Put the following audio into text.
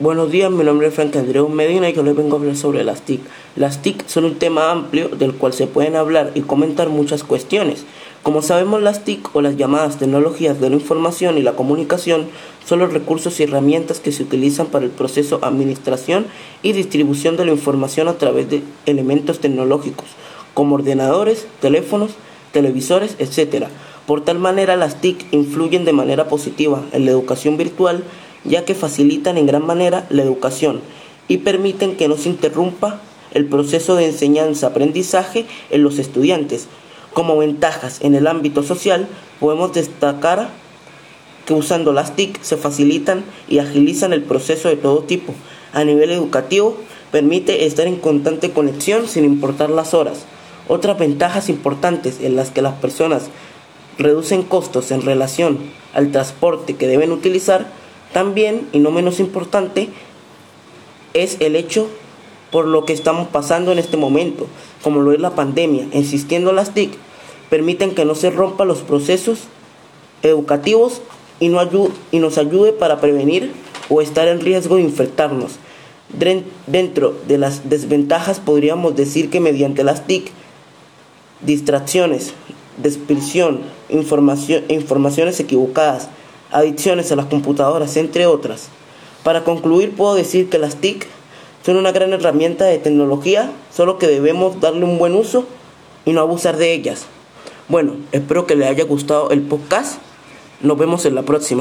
Buenos días, mi nombre es Frank Andreu Medina y yo les vengo a hablar sobre las TIC. Las TIC son un tema amplio del cual se pueden hablar y comentar muchas cuestiones. Como sabemos, las TIC o las llamadas tecnologías de la información y la comunicación son los recursos y herramientas que se utilizan para el proceso administración y distribución de la información a través de elementos tecnológicos, como ordenadores, teléfonos, televisores, etc. Por tal manera, las TIC influyen de manera positiva en la educación virtual ya que facilitan en gran manera la educación y permiten que no se interrumpa el proceso de enseñanza-aprendizaje en los estudiantes. Como ventajas en el ámbito social, podemos destacar que usando las TIC se facilitan y agilizan el proceso de todo tipo. A nivel educativo, permite estar en constante conexión sin importar las horas. Otras ventajas importantes en las que las personas reducen costos en relación al transporte que deben utilizar también, y no menos importante, es el hecho por lo que estamos pasando en este momento, como lo es la pandemia, insistiendo las TIC, permiten que no se rompan los procesos educativos y, no y nos ayude para prevenir o estar en riesgo de infectarnos. Dentro de las desventajas podríamos decir que mediante las TIC, distracciones, descripción, información, informaciones equivocadas, adicciones a las computadoras, entre otras. Para concluir, puedo decir que las TIC son una gran herramienta de tecnología, solo que debemos darle un buen uso y no abusar de ellas. Bueno, espero que les haya gustado el podcast. Nos vemos en la próxima.